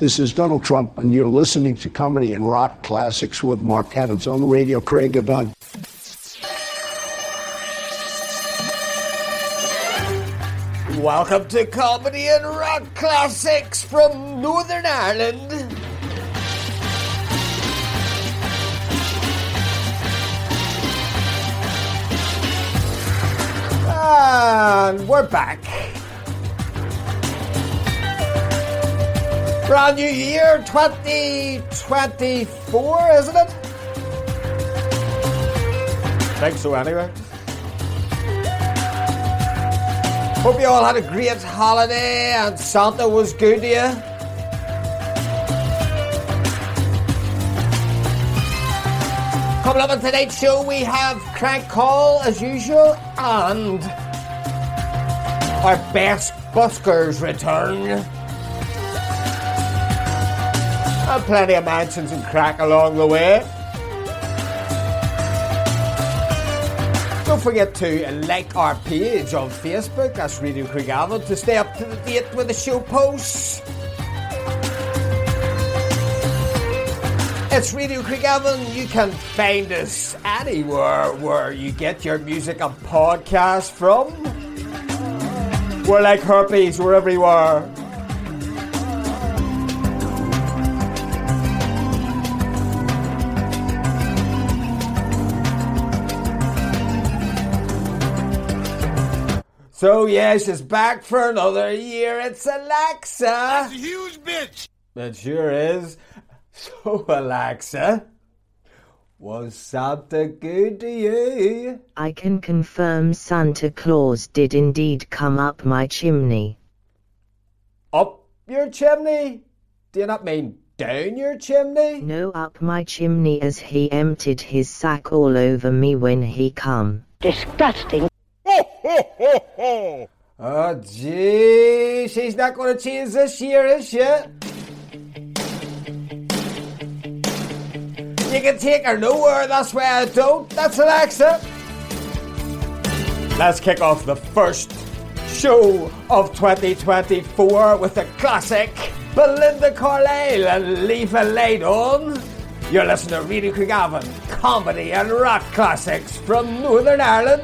This is Donald Trump, and you're listening to Comedy and Rock Classics with Mark Adams on the radio. Craig Goodbye. Welcome to Comedy and Rock Classics from Northern Ireland. And we're back. Brand new year 2024, isn't it? Think so, anyway. Hope you all had a great holiday and Santa was good to you. Coming up on tonight's show, we have Crank Call as usual and our best buskers return. And plenty of mansions and crack along the way. Don't forget to like our page on Facebook, that's Radio Craigavon, to stay up to date with the show posts. It's Radio Craigavon. You can find us anywhere where you get your music and podcast from. We're like herpes, we're everywhere. So yes, she's back for another year. It's Alexa. That's a huge bitch. It sure is. So Alexa, was Santa good to you? I can confirm Santa Claus did indeed come up my chimney. Up your chimney? Do you not mean down your chimney? No up my chimney as he emptied his sack all over me when he come. Disgusting. Oh, gee, she's not going to change this year, is she? You can take her nowhere, that's why I don't. That's Alexa. Let's kick off the first show of 2024 with the classic Belinda Carlisle and Leave a Light On. You're listening to Radio Craigavon, comedy and rock classics from Northern Ireland.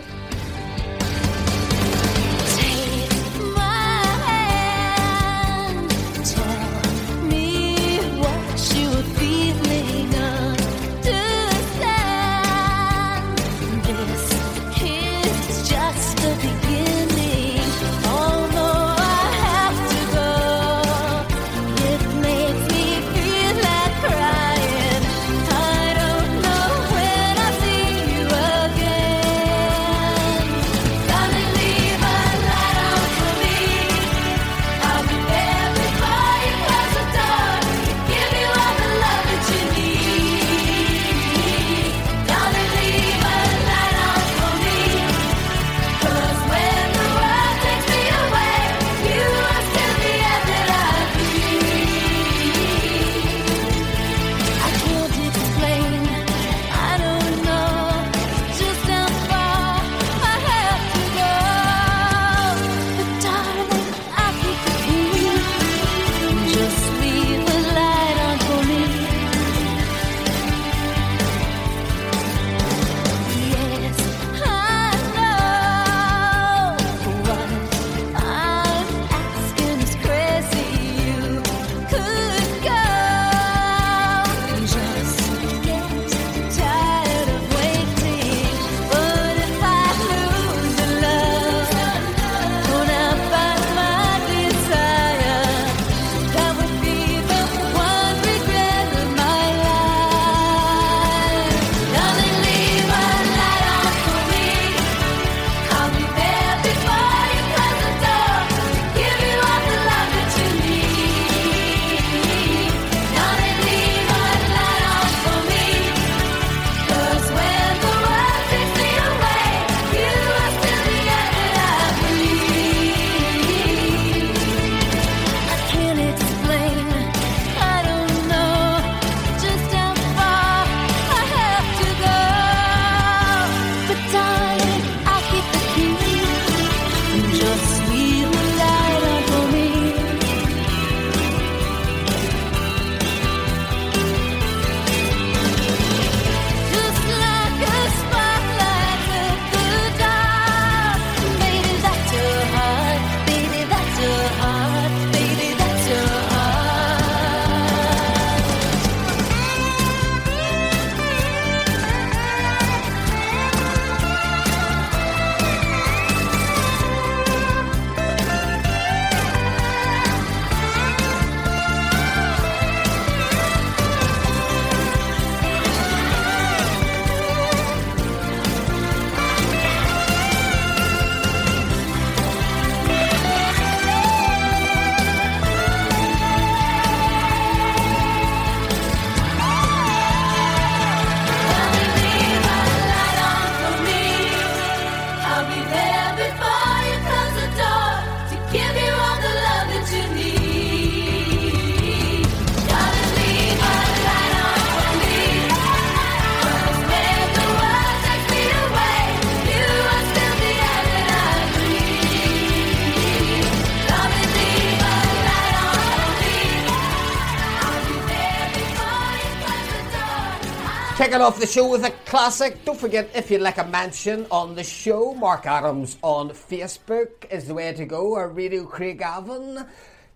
Kicking off the show with a classic. Don't forget, if you'd like a mention on the show, Mark Adams on Facebook is the way to go, or Radio Craigavon.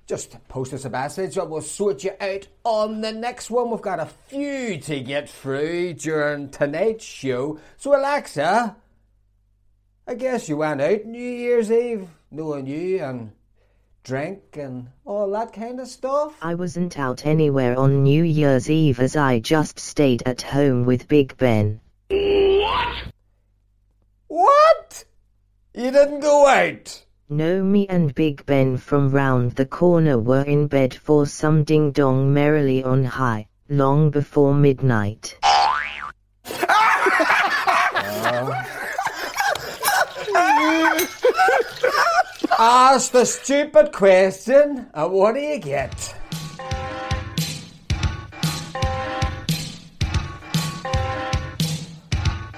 Just post us a message and we'll sort you out on the next one. We've got a few to get through during tonight's show. So, Alexa, I guess you went out New Year's Eve knowing you and drink and all that kind of stuff. I wasn't out anywhere on New Year's Eve as I just stayed at home with Big Ben. What? What? You didn't go out? No, me and Big Ben from round the corner were in bed for some ding dong merrily on high, long before midnight. Ask the stupid question, and what do you get?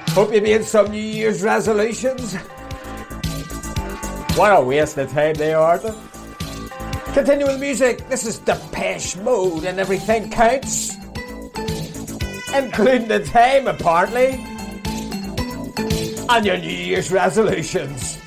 Hope you made some New Year's resolutions. What a waste of time they are. Continue with music. This is Depeche Mode, and everything counts, including the time, apparently, and your New Year's resolutions.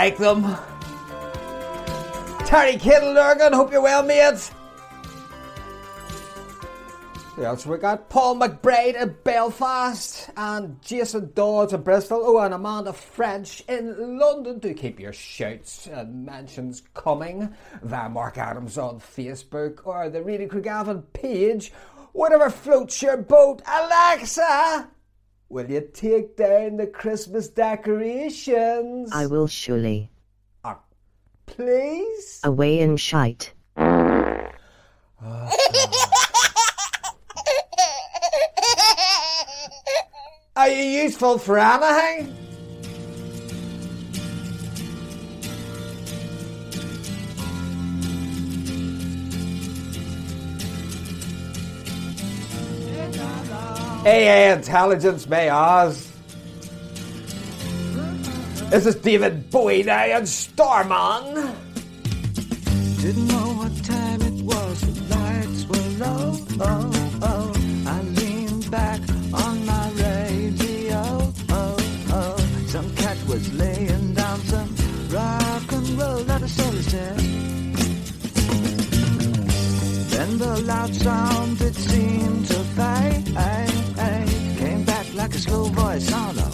like them. Terry Kittle, Lurgan, hope you're well, mates. Who else we got? Paul McBride at Belfast and Jason Dodds at Bristol. Oh, and Amanda French in London. Do keep your shouts and mentions coming via Mark Adams on Facebook or the Reading Crew page. Whatever floats your boat, Alexa! Will you take down the Christmas decorations? I will surely. Ah, please? Away and shite. Are you useful for anything? AA Intelligence May Oz. This is David Bowie now and Starman. Didn't know what time it was, the lights were low. Oh, oh. I leaned back on my radio. Oh, oh. Some cat was laying down some rock and roll that a soul said. Then the loud sound it seemed to fade. Like a slow voice on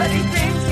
but he thinks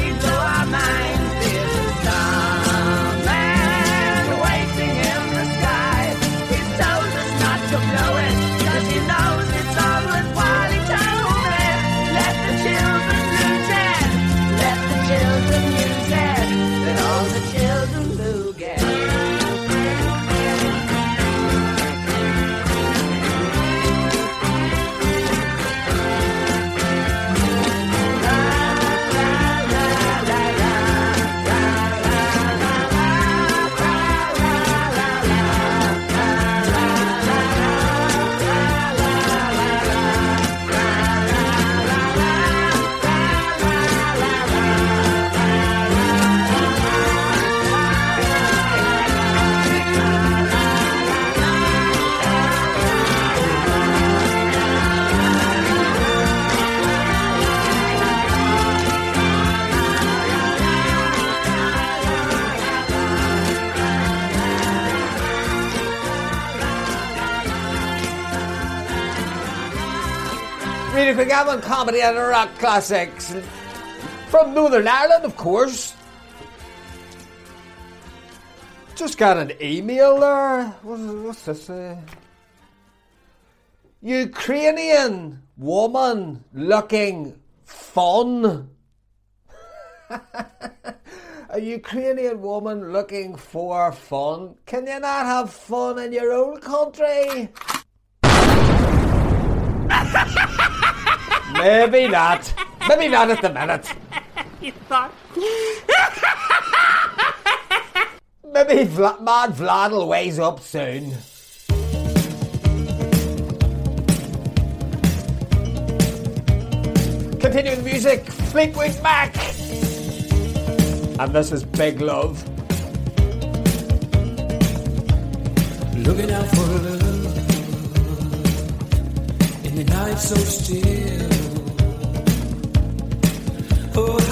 Craigavon comedy and rock classics from Northern Ireland, of course. Just got an email there. What's, what's this? Uh, Ukrainian woman looking fun. a Ukrainian woman looking for fun. Can you not have fun in your own country? Maybe not. Maybe not at the minute. You thought? Maybe Vla- Mad Vlad will wise up soon. Continuing music, Fleetwood Mac. And this is Big Love. Looking out for love in the night so still. Oh,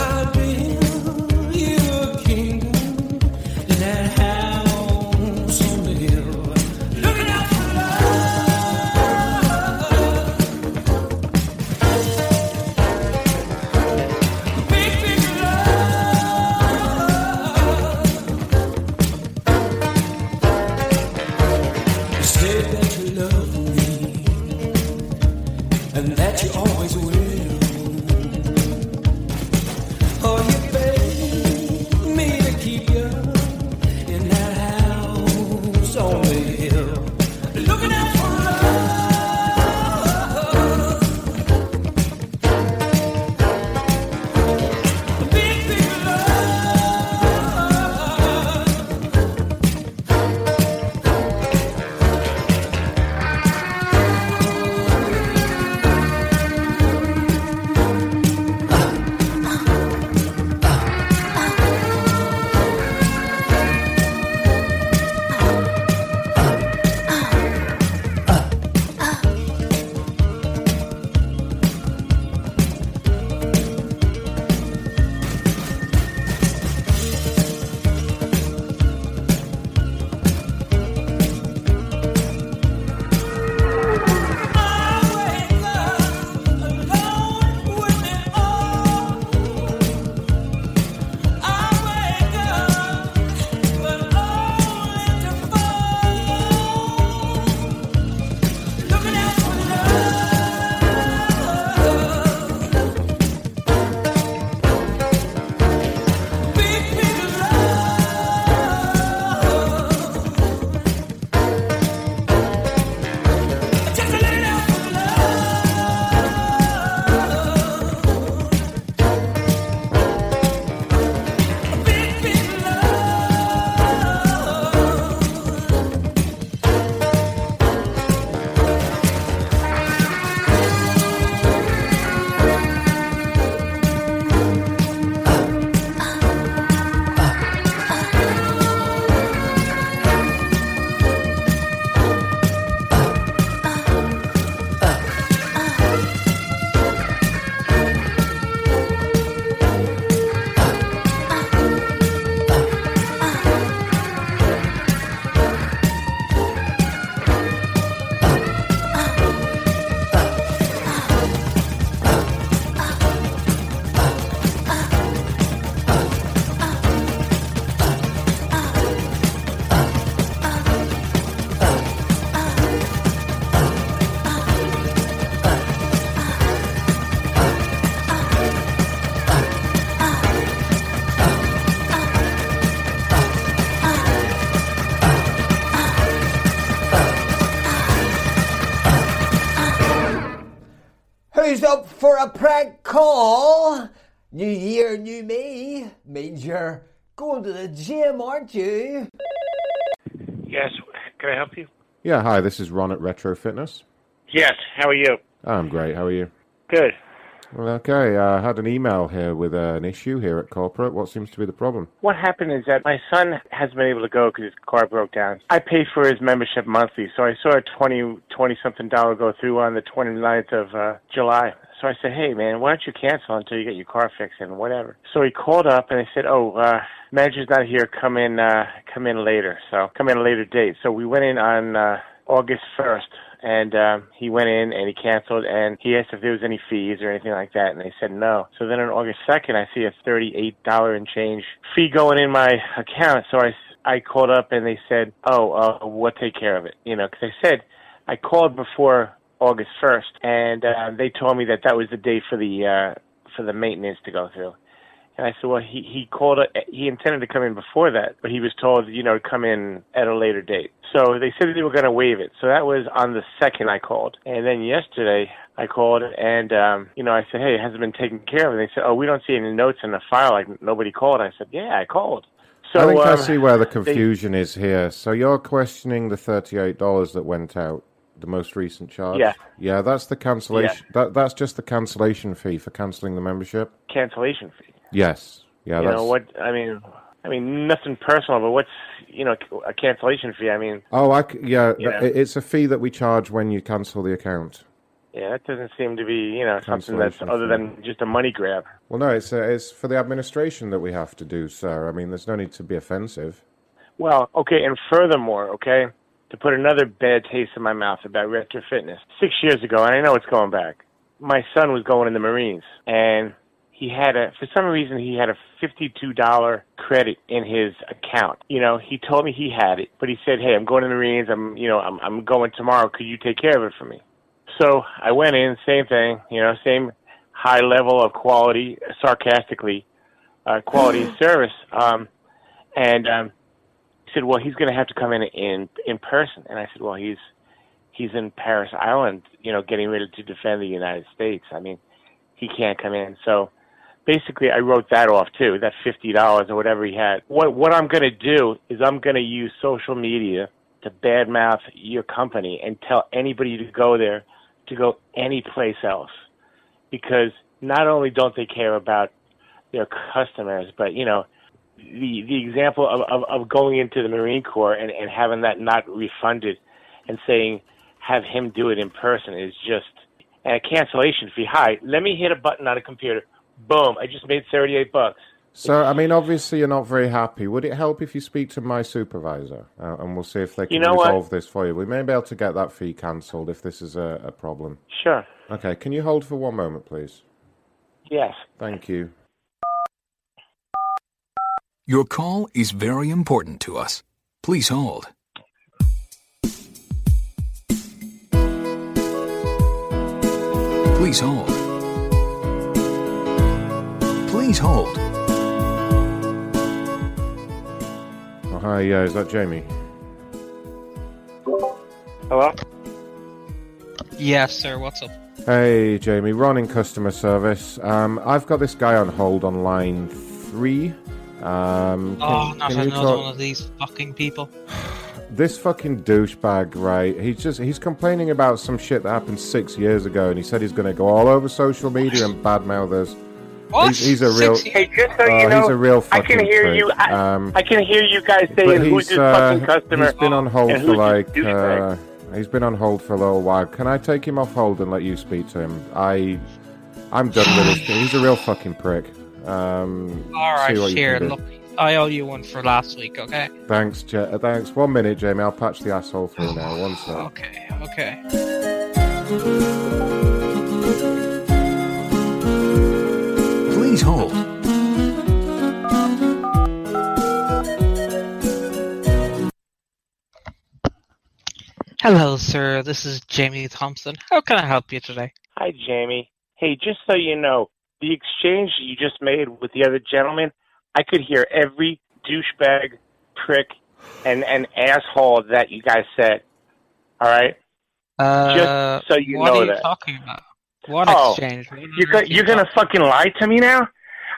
prank call? New year, new me means you're going to the gym, aren't you? Yes, can I help you? Yeah, hi, this is Ron at Retro Fitness. Yes, how are you? I'm great, how are you? Good. Well, okay, I had an email here with uh, an issue here at corporate. What seems to be the problem? What happened is that my son hasn't been able to go because his car broke down. I pay for his membership monthly, so I saw a 20, 20 something dollar go through on the 29th of uh, July. So I said, hey man, why don't you cancel until you get your car fixed and whatever. So he called up and they said, oh, uh, manager's not here. Come in, uh, come in later. So come in a later date. So we went in on uh, August 1st and um, he went in and he canceled and he asked if there was any fees or anything like that and they said no so then on august 2nd i see a $38 and change fee going in my account so i, I called up and they said oh uh, we'll take care of it you know because i said i called before august 1st and uh, they told me that that was the day for the uh, for the maintenance to go through And I said, well, he he called. it He intended to come in before that, but he was told, you know, to come in at a later date. So they said they were going to waive it. So that was on the second I called, and then yesterday I called and um, you know I said, hey, it hasn't been taken care of. And they said, oh, we don't see any notes in the file. Like nobody called. I said, yeah, I called. So I think I um, see where the they- confusion is here. So you're questioning the thirty-eight dollars that went out, the most recent charge. Yeah. Yeah, that's the cancellation. That that's just the cancellation fee for cancelling the membership. cancellation fee. Yes. Yeah. you that's, know what? I mean, I mean nothing personal, but what's you know a cancellation fee? I mean, Oh, I yeah. Know? It's a fee that we charge when you cancel the account. yeah, that doesn't seem to be you know something that's other than just a money grab. Well, no, it's uh, it's for the administration that we have to do, sir. I mean, there's no need to be offensive. Well, okay, and furthermore, okay, to put another bad taste in my mouth about retro fitness. Six years ago, and I know it's going back, my son was going in the Marines, and he had a, for some reason, he had a $52 credit in his account. You know, he told me he had it, but he said, hey, I'm going to the Marines, I'm, you know, I'm, I'm going tomorrow, could you take care of it for me? So I went in, same thing, you know, same high level of quality, sarcastically, uh, quality service. Um, and, um, said, "Well, he's going to have to come in in in person." And I said, "Well, he's he's in Parris Island, you know, getting ready to defend the United States. I mean, he can't come in." So basically, I wrote that off too, that fifty dollars or whatever he had. What what I'm going to do is I'm going to use social media to badmouth your company and tell anybody to go there to go any place else because not only don't they care about their customers, but you know the the example of, of, of going into the Marine Corps and, and having that not refunded and saying have him do it in person is just a cancellation fee. Hi, let me hit a button on a computer. Boom! I just made thirty eight bucks. So, I mean, obviously, you're not very happy. Would it help if you speak to my supervisor, uh, and we'll see if they can You know what? resolve this for you? We may be able to get that fee cancelled if this is a, a problem. Sure. Okay, can you hold for one moment, please? Yes. Thank you. Your call is very important to us. Please hold. Please hold. Please hold. Oh, hi, yeah, is that Jamie? Hello. Yes, sir. What's up? Hey, Jamie, Ron in customer service. Um, I've got this guy on hold on line three. Um, can, Oh, not another talk- one of these fucking people. This fucking douchebag, right? He's just he's complaining about some shit that happened six years ago, and he said he's going to go all over social media and badmouth us. What? He's, he's a real. Hey, just so Oh, you know, he's a real I can hear prick. you. I, Um, I can hear you guys saying who's this uh, fucking customer. he's been on hold for like. Uh, he's been on hold for a little while. Can I take him off hold and let you speak to him? I I'm done with this. He's a real fucking prick. Um, All right, see what you here. can do. Look, I owe you one for last week. Okay. Thanks, Ja- uh, thanks. One minute, Jamie. I'll patch the asshole through now. One sec. Okay. Okay. Please hold. Hello, sir. This is Jamie Thompson. How can I help you today? Hi, Jamie. Hey, just so you know, the exchange you just made with the other gentleman, I could hear every douchebag, prick, and, and asshole that you guys said. All right? Uh, just so you know. what are you that. talking about? What Oh, exchange? What You're, go- you're gonna fucking lie to me now?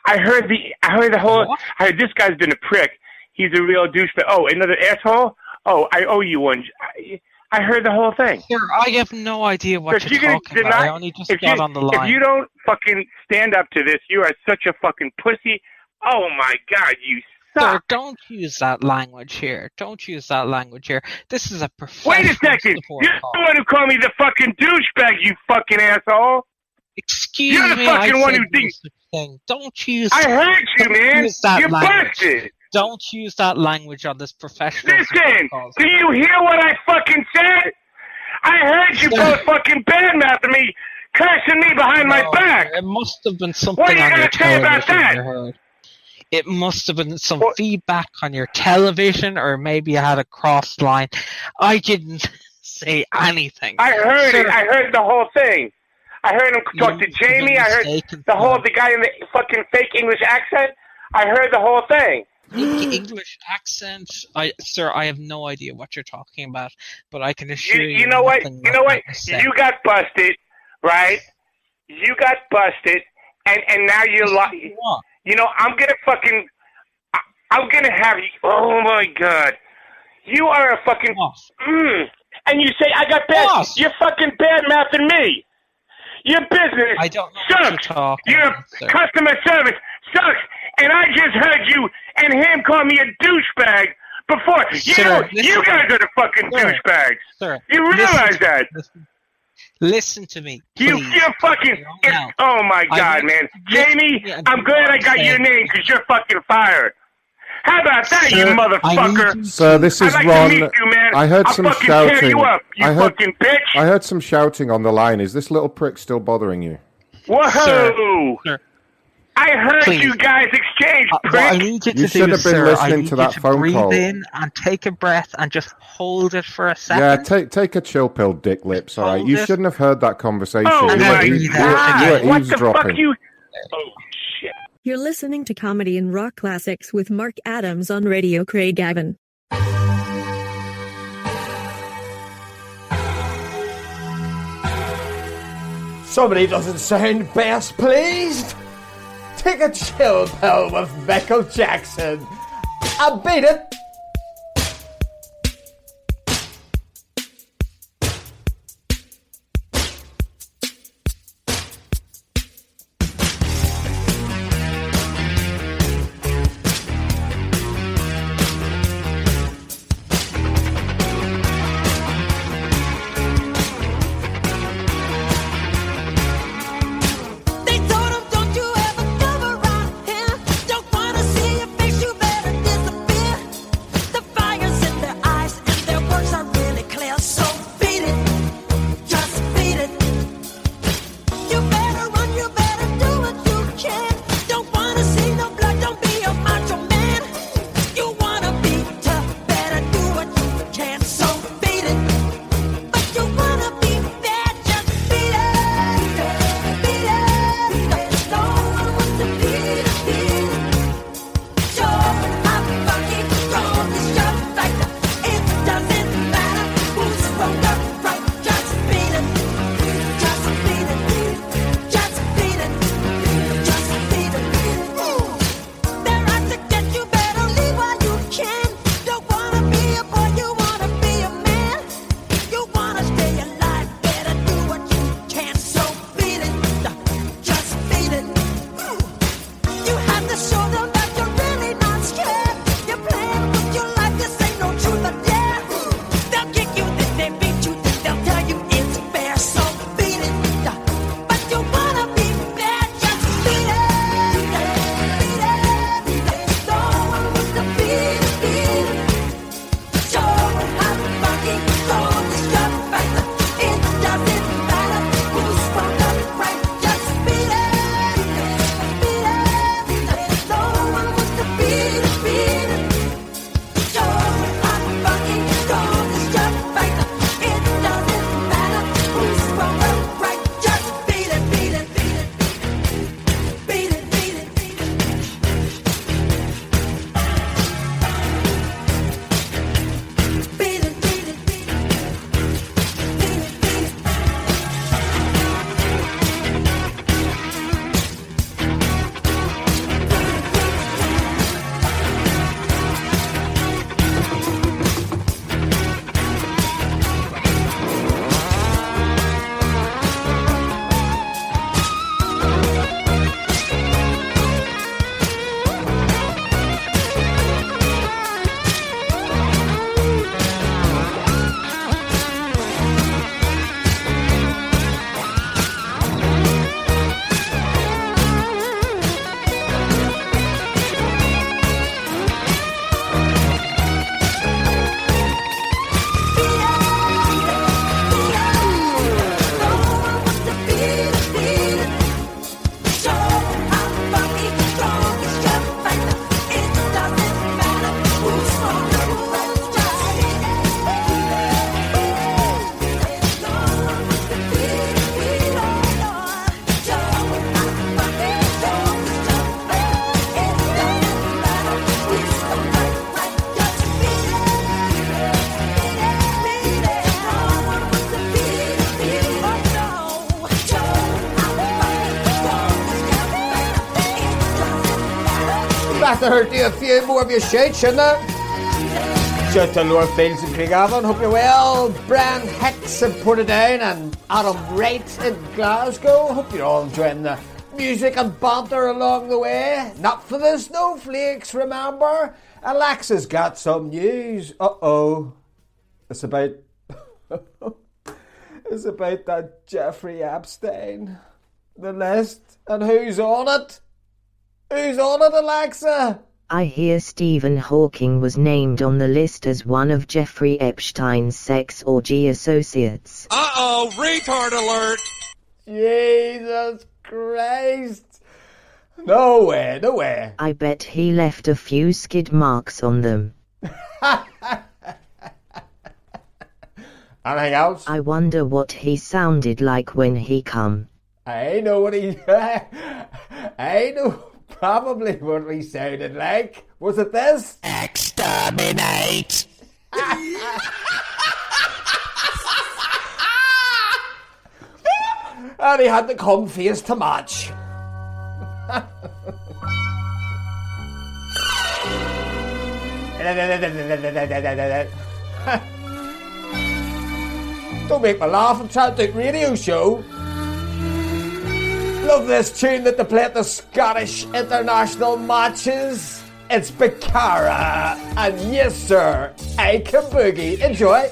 I heard the I heard the whole. What? I heard this guy's been a prick. He's a real douchebag. Oh, another asshole. Oh, I owe you one. I, I heard the whole thing. Sir, I have no idea what you're gonna talking about. I only just got you on the line. if you don't fucking stand up to this, you are such a fucking pussy. Oh my god, you Sir, don't use that language here. Don't use that language here. This is a professional Wait a second. You're call. the one who called me the fucking douchebag. You fucking asshole. Excuse You're the me, fucking I one who thinks- thing. Don't use I heard you, man. use that You're language. busted. Don't use that language on this professional Listen, do you hear what I fucking said? I heard you both fucking badmouthing me, cursing me behind my back. It must have been something What are you gonna say about that? It must have been some What- feedback on your television, or maybe you had a cross line. I didn't say anything. I heard Sir, it. I heard the whole thing. I heard him talk to Jamie. I heard the whole the guy in the fucking fake English accent. I heard the whole thing. English accent, I sir, I have no idea what you're talking about, but I can You, assure you. you know what? You know what? like. You got busted, right? You got busted, and and now you're li- What? You know, I'm gonna fucking, I, I'm gonna have you. Oh my god, you are a fucking. Mm, and you say I got bad. What? You're fucking bad mouthing me. Your business I don't know what you're sucks. Your about, customer service sucks. And I just heard you and him call me a douchebag before. You Sir, know, you guys are the fucking Sir, douchebags. Sir, You realize to- that? Listen, listen to me, You, please. you're fucking. Hear me it's- out. oh my god, want man, you to listen Jamie, to me and I'm glad I I'm got your name because you're fucking fired. How about that, you Sir, I need motherfucker? you Sir, this I'd is like Ron. to meet you, man. I heard I'll some shouting. you up, you I heard, fucking bitch. I heard some shouting on the line. Is this little prick still bothering you? Whoa! Sir, sir. I heard Please. you guys exchange, Uh, what I need you to You do, should have been sir, I listening to that to phone breathe call. in and take a breath and just hold it for a second. Yeah, take take a chill pill, dick lips. All right, you it. shouldn't have heard that conversation. Oh you, my were, eaves- you, were, God. you were What the eavesdropping. fuck you? Oh shit! You're listening to Comedy and Rock Classics with Mark Adams on Radio Craigavon. Somebody doesn't sound best pleased. Take a chill pill with Michael Jackson. I beat it. 34 more of your shades, shouldn't it? Shout to Lord Fields and Craigavon. Hope you're well. Brand Hicks in Portadown and Adam Wright in Glasgow. Hope you're all enjoying the music and banter along the way. Not for the snowflakes, remember? Alexa's got some news. Uh oh. It's about. it's about that Jeffrey Epstein. The list and who's on it? Who's on it, Alexa? I hear Stephen Hawking was named on the list as one of Jeffrey Epstein's sex orgy associates. Uh oh, retard alert! Jesus Christ. Nowhere, nowhere. I bet he left a few skid marks on them. Anything else? I wonder what he sounded like when he come. I know what he. I know probably what we sounded like. Was it this? Exterminate! And he had the cum face to match. Don't make me laugh. I'm trying to do a radio show. Love this tune that they play at the Scottish international matches. It's Bicara. And yes, sir, I can boogie. Enjoy.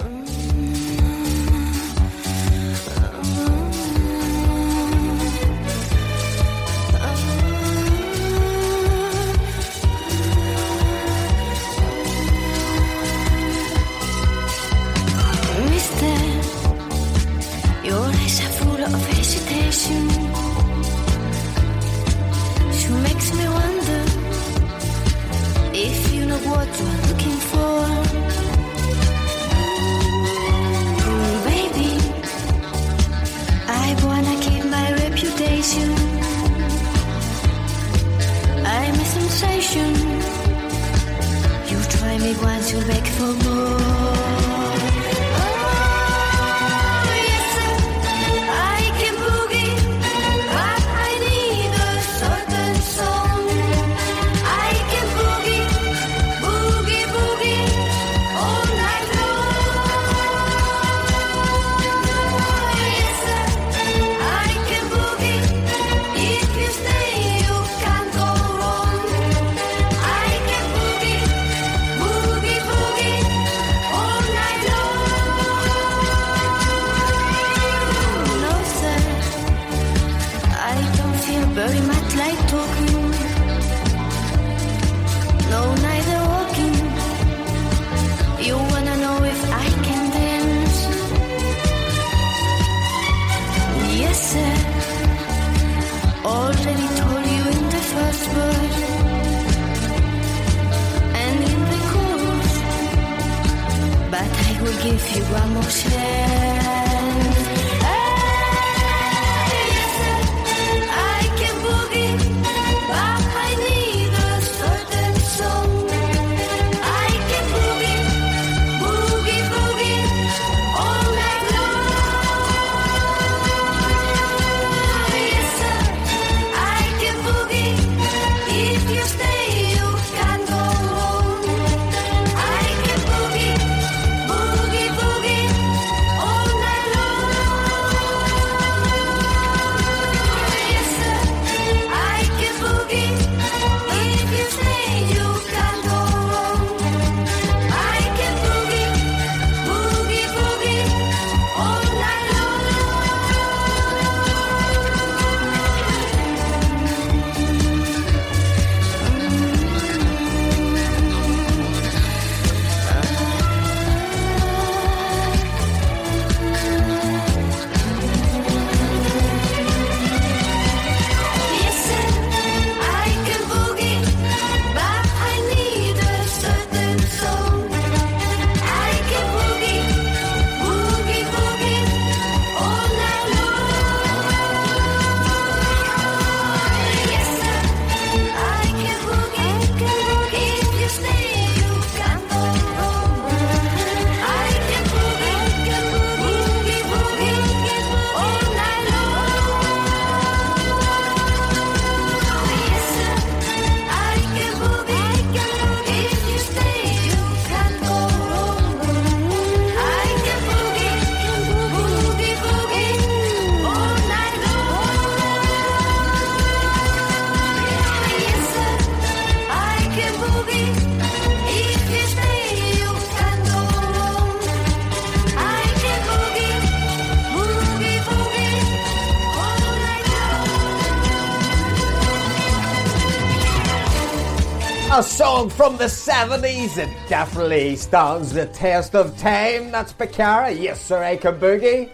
From the 70s. It definitely stands the test of time. That's Bakara. Yes, sir, I boogie.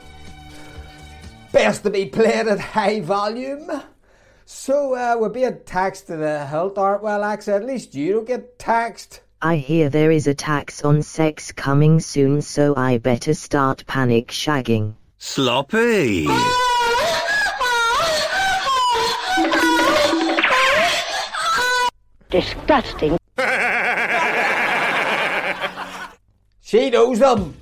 Best to be played at high volume. So, uh, we're being taxed to the hilt, aren't we, Alexa? At least you don't get taxed. I hear there is a tax on sex coming soon, so I better start panic shagging. Sloppy. Disgusting. She knows them.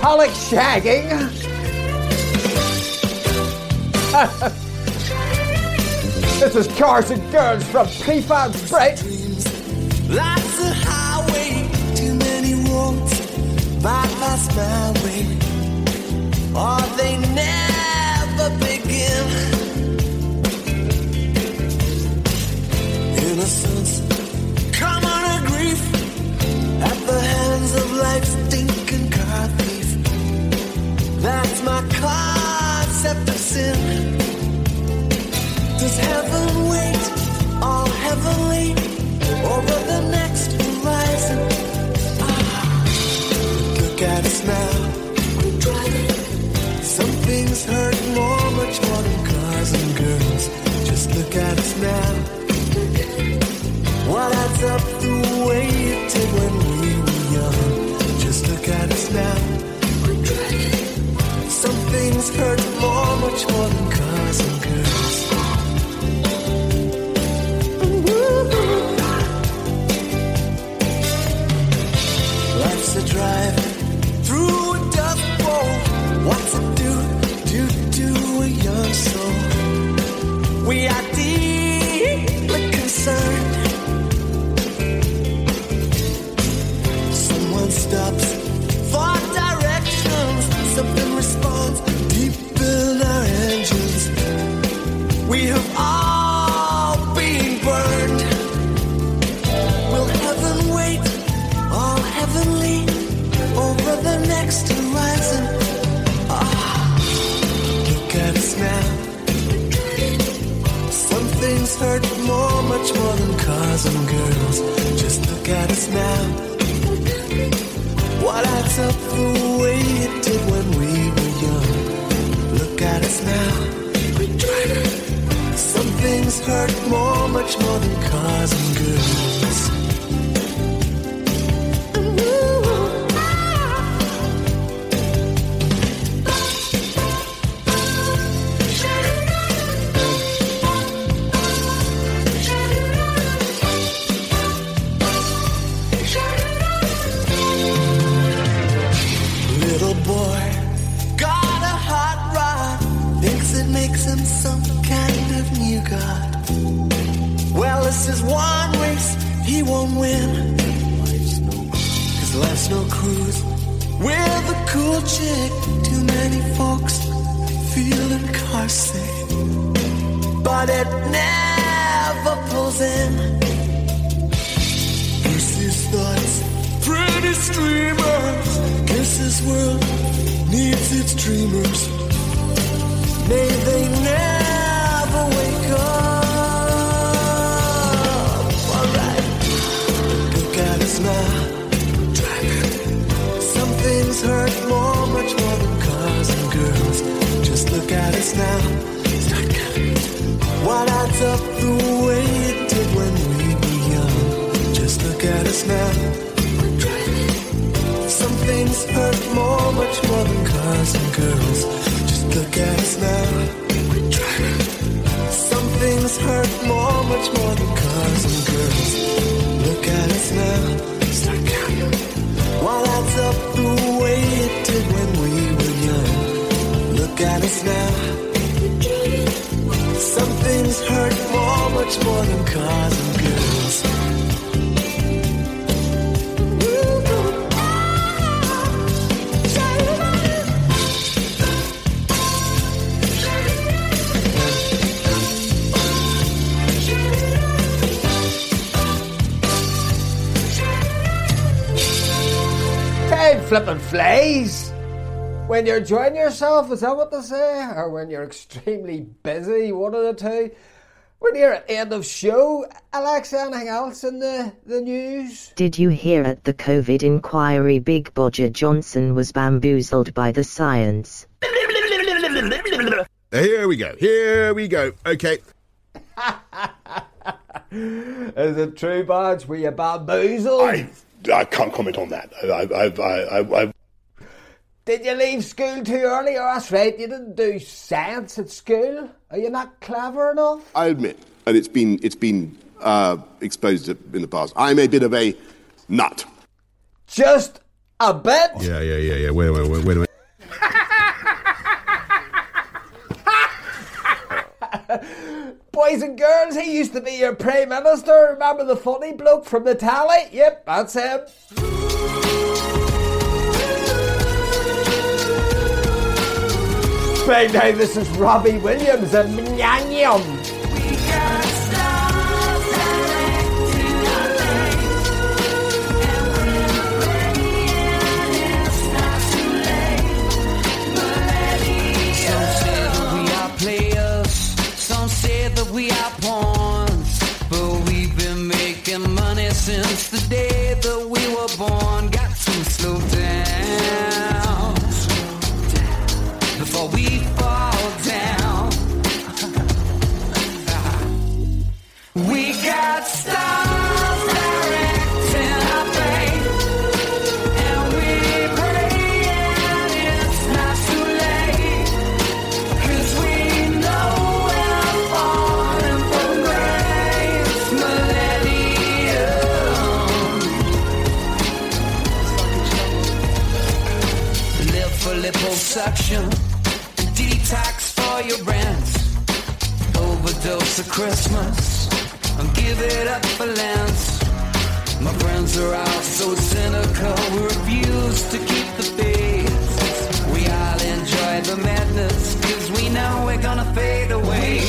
Pollock shagging. this is Cars and Girls from Prefab Break. Life's a highway, too many roads, bypass my way. Or they never begin. Innocence, common and grief, at the hands of life's stinking car thief. That's my concept of sin. Does heaven wait, all heavenly, over the next horizon? Ah, look at us now. Some things hurt more, much more than cars and girls. Just look at us now. What adds up the way it did when we were young? Just look at us now. Some things hurt more, much more than cars and girls. Life's a drive through a dust bowl. What's it do, do, do a young soul? We are hurt more, much more than cars and girls. Cruise with a cool chick. Too many folks feeling car sick, but it never pulls in. Lucy's thoughts, pretty streamers. This world needs its dreamers. May they never wake up. Alright, look at us now. Hurt more, much more than cars and girls. Just look at us now. What adds up the way it did when we were young? Just look at us now. Some things hurt more, much more than cars and girls. Much more than cars and girls. Time flipping flies. when you're enjoying yourself, is that what they say? Or when you're extremely busy, one of the two? When you're at the end of show, Alex, anything else in the, the news? Did you hear at the COVID inquiry Big Bodger Johnson was bamboozled by the science? Here we go. Here we go. Okay. Is it true, Bodge? Were you bamboozled? I, I can't comment on that. I, I, I, I, I, Did you leave school too early? Oh, that's right, you didn't do science at school. Are you not clever enough? I admit, and it's been it's been uh, exposed in the past. I'm a bit of a nut. Just a bit? Yeah, yeah, yeah, yeah. Wait, wait, wait, wait a minute. Boys and girls, he used to be your Prime Minister. Remember the funny bloke from the tally? Yep, that's him. Big day, this is Robbie Williams and Mnyanyum. Some say that we are players, some say that we are pawns. But we've been making money since the day give it up for Lent. My friends are all so cynical, we refuse to keep the faith. We all enjoy the madness, cause we know we're gonna fade away.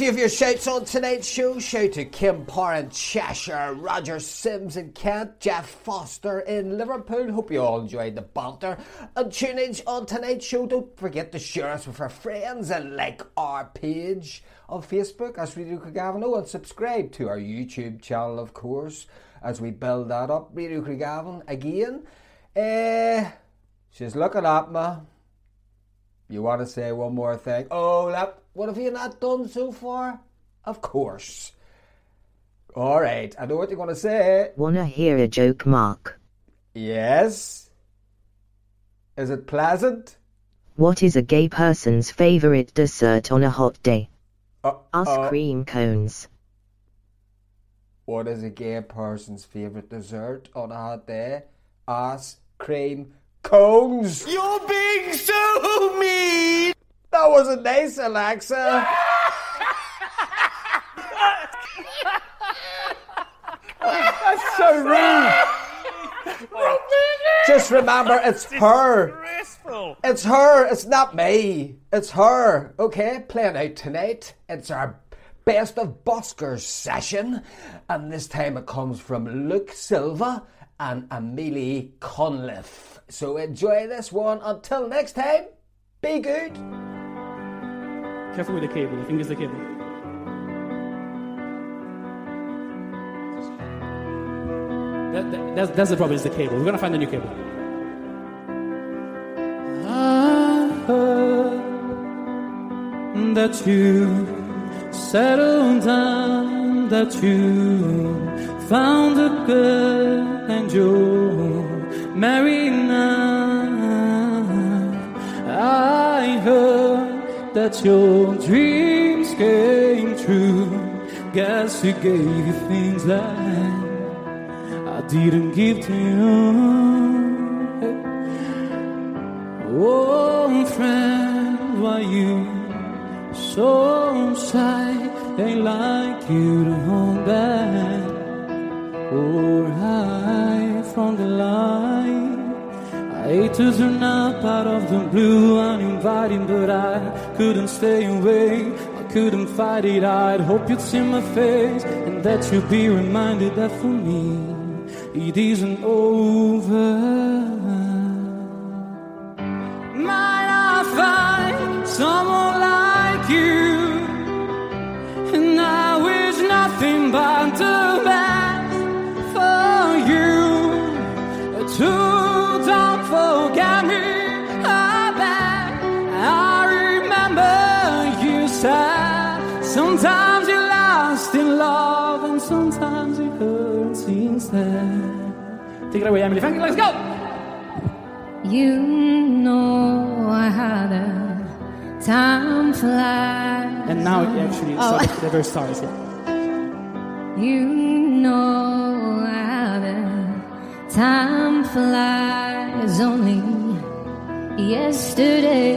Few of your shouts on tonight's show. Shout to Kim Parr in Cheshire, Roger Sims in Kent, Jeff Foster in Liverpool. Hope you all enjoyed the banter. And tune in on tonight's show. Don't forget to share us with our friends and like our page on Facebook as Radio Craigavon. and subscribe to our YouTube channel, of course, as we build that up. Radio Craigavon again. Eh, she's looking at me. You want to say one more thing? Oh, that, what have you not done so far? Of course. All right, I know what you're going to say. Wanna hear a joke, Mark? Yes. Is it pleasant? What is a gay person's favorite dessert on a hot day? Uh, Us uh, cream cones. What is a gay person's favourite dessert on a hot day? Ice cream cones. You're being so mean! That wasn't nice, Alexa. That's so rude. Just remember, it's her. It's her. It's not me. It's her. Okay, playing out tonight. It's our best of buskers session, and this time it comes from Luke Silva and Amelie Conliffe. So enjoy this one. Until next time, be good. Careful with the cable. I think it's the cable. That, that- that's, that's the problem. It's the cable. We're gonna find a new cable. I heard that you settled down, that you found a girl and you're married now. I heard that your dreams came true. Guess he gave you things that I didn't give to you. Oh, friend, why you so shy? They like you to hold back or hide from the light. I hate to turn up out of the blue uninviting, but I couldn't stay away. I couldn't fight it. I'd hope you'd see my face and that you'd be reminded that for me it isn't over. Might I find someone like you? And I wish nothing but the best sometimes you're lost in love and sometimes it hurts instead. Take it away, Emily. Thank you. Let's go. You know how the time flies. And now it actually Oh. started, the verse starts. Yeah. You know I how the time flies. Only yesterday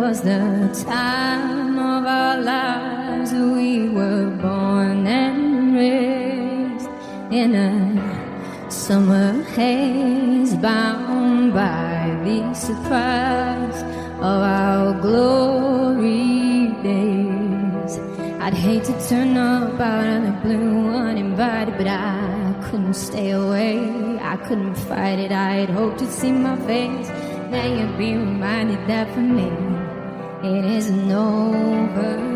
was the time of our lives. We were born and raised in a summer haze, bound by the surprise of our glory days. I'd hate to turn up out of the blue uninvited, but I couldn't stay away. I couldn't fight it. I'd hoped to see my face. Now you'd be reminded that for me, it isn't over.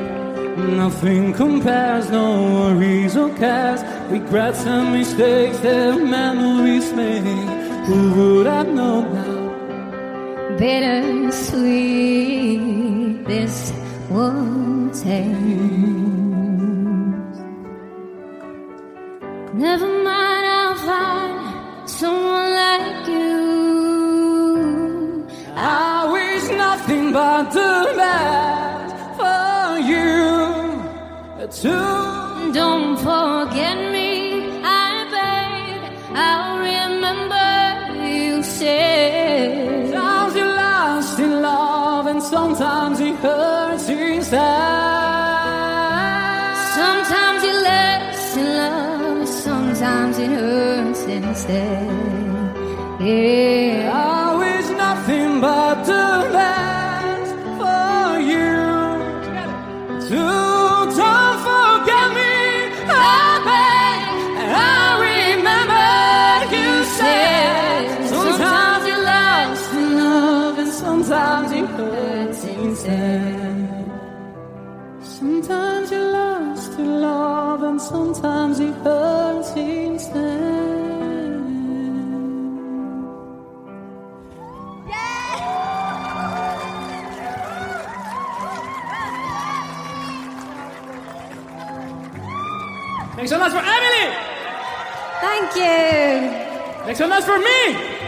Nothing compares, no worries or cares. Regrets and mistakes that memories make. Who would have known now? bittersweet this will taste. Never mind, I'll find someone like you. I wish nothing but the best too. Don't forget me, I beg. I'll remember you said. Sometimes you're lost in love, and sometimes it hurts inside. Sometimes you're less in love, sometimes it hurts instead. Yeah. Hurts. Sometimes you're lost to love, and sometimes it hurts instead. Yeah! Next one, that's for Emily. Thank you. Next one, that's for me.